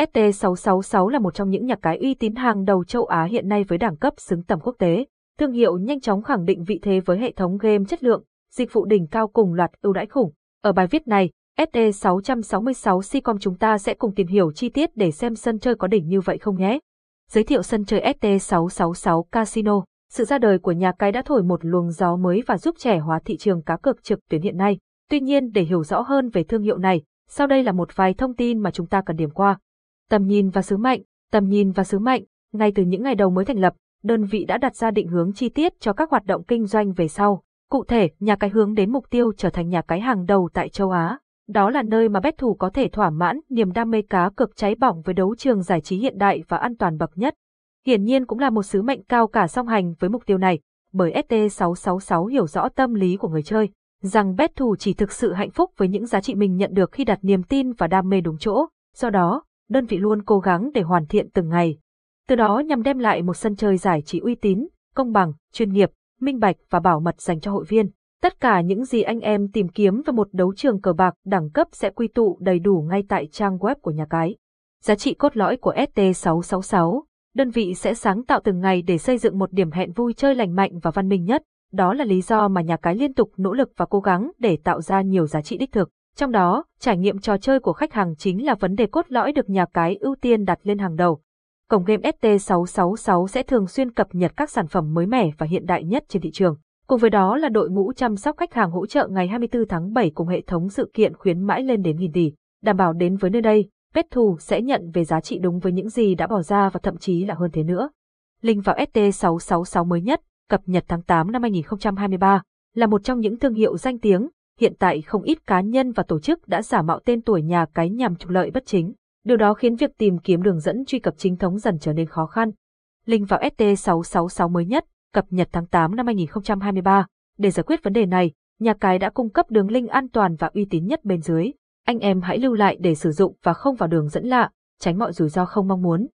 ST666 là một trong những nhà cái uy tín hàng đầu châu Á hiện nay với đẳng cấp xứng tầm quốc tế. Thương hiệu nhanh chóng khẳng định vị thế với hệ thống game chất lượng, dịch vụ đỉnh cao cùng loạt ưu đãi khủng. Ở bài viết này, ST666 Sicom chúng ta sẽ cùng tìm hiểu chi tiết để xem sân chơi có đỉnh như vậy không nhé. Giới thiệu sân chơi ST666 Casino. Sự ra đời của nhà cái đã thổi một luồng gió mới và giúp trẻ hóa thị trường cá cược trực tuyến hiện nay. Tuy nhiên để hiểu rõ hơn về thương hiệu này, sau đây là một vài thông tin mà chúng ta cần điểm qua. Tầm nhìn và sứ mệnh, tầm nhìn và sứ mệnh, ngay từ những ngày đầu mới thành lập, đơn vị đã đặt ra định hướng chi tiết cho các hoạt động kinh doanh về sau. Cụ thể, nhà cái hướng đến mục tiêu trở thành nhà cái hàng đầu tại châu Á. Đó là nơi mà bet thủ có thể thỏa mãn niềm đam mê cá cược cháy bỏng với đấu trường giải trí hiện đại và an toàn bậc nhất. Hiển nhiên cũng là một sứ mệnh cao cả song hành với mục tiêu này, bởi ST666 hiểu rõ tâm lý của người chơi, rằng bet thủ chỉ thực sự hạnh phúc với những giá trị mình nhận được khi đặt niềm tin và đam mê đúng chỗ. Do đó, đơn vị luôn cố gắng để hoàn thiện từng ngày. Từ đó nhằm đem lại một sân chơi giải trí uy tín, công bằng, chuyên nghiệp, minh bạch và bảo mật dành cho hội viên. Tất cả những gì anh em tìm kiếm về một đấu trường cờ bạc đẳng cấp sẽ quy tụ đầy đủ ngay tại trang web của nhà cái. Giá trị cốt lõi của ST666 Đơn vị sẽ sáng tạo từng ngày để xây dựng một điểm hẹn vui chơi lành mạnh và văn minh nhất. Đó là lý do mà nhà cái liên tục nỗ lực và cố gắng để tạo ra nhiều giá trị đích thực. Trong đó, trải nghiệm trò chơi của khách hàng chính là vấn đề cốt lõi được nhà cái ưu tiên đặt lên hàng đầu. Cổng game ST666 sẽ thường xuyên cập nhật các sản phẩm mới mẻ và hiện đại nhất trên thị trường. Cùng với đó là đội ngũ chăm sóc khách hàng hỗ trợ ngày 24 tháng 7 cùng hệ thống sự kiện khuyến mãi lên đến nghìn tỷ, đảm bảo đến với nơi đây, bet thủ sẽ nhận về giá trị đúng với những gì đã bỏ ra và thậm chí là hơn thế nữa. Link vào ST666 mới nhất, cập nhật tháng 8 năm 2023, là một trong những thương hiệu danh tiếng, hiện tại không ít cá nhân và tổ chức đã giả mạo tên tuổi nhà cái nhằm trục lợi bất chính. Điều đó khiến việc tìm kiếm đường dẫn truy cập chính thống dần trở nên khó khăn. Link vào ST666 mới nhất, cập nhật tháng 8 năm 2023. Để giải quyết vấn đề này, nhà cái đã cung cấp đường link an toàn và uy tín nhất bên dưới. Anh em hãy lưu lại để sử dụng và không vào đường dẫn lạ, tránh mọi rủi ro không mong muốn.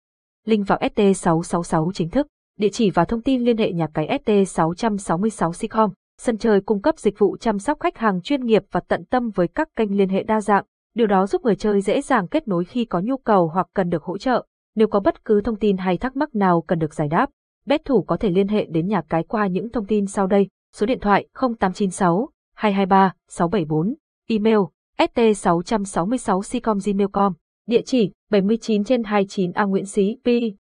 Link vào ST666 chính thức, địa chỉ và thông tin liên hệ nhà cái ST666 Sicom. Sân chơi cung cấp dịch vụ chăm sóc khách hàng chuyên nghiệp và tận tâm với các kênh liên hệ đa dạng. Điều đó giúp người chơi dễ dàng kết nối khi có nhu cầu hoặc cần được hỗ trợ. Nếu có bất cứ thông tin hay thắc mắc nào cần được giải đáp, bet thủ có thể liên hệ đến nhà cái qua những thông tin sau đây. Số điện thoại 0896 223 674, email st666sicom.gmail.com, địa chỉ 79 trên 29 A Nguyễn Xí, P,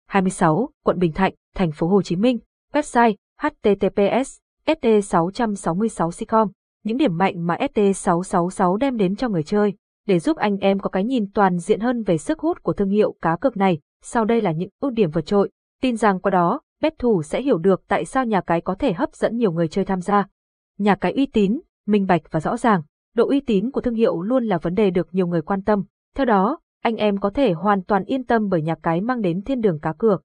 26, quận Bình Thạnh, thành phố Hồ Chí Minh, website https st666sicom. Những điểm mạnh mà ST666 đem đến cho người chơi, để giúp anh em có cái nhìn toàn diện hơn về sức hút của thương hiệu cá cược này, sau đây là những ưu điểm vượt trội. Tin rằng qua đó, bet thủ sẽ hiểu được tại sao nhà cái có thể hấp dẫn nhiều người chơi tham gia. Nhà cái uy tín, minh bạch và rõ ràng, độ uy tín của thương hiệu luôn là vấn đề được nhiều người quan tâm. Theo đó, anh em có thể hoàn toàn yên tâm bởi nhà cái mang đến thiên đường cá cược.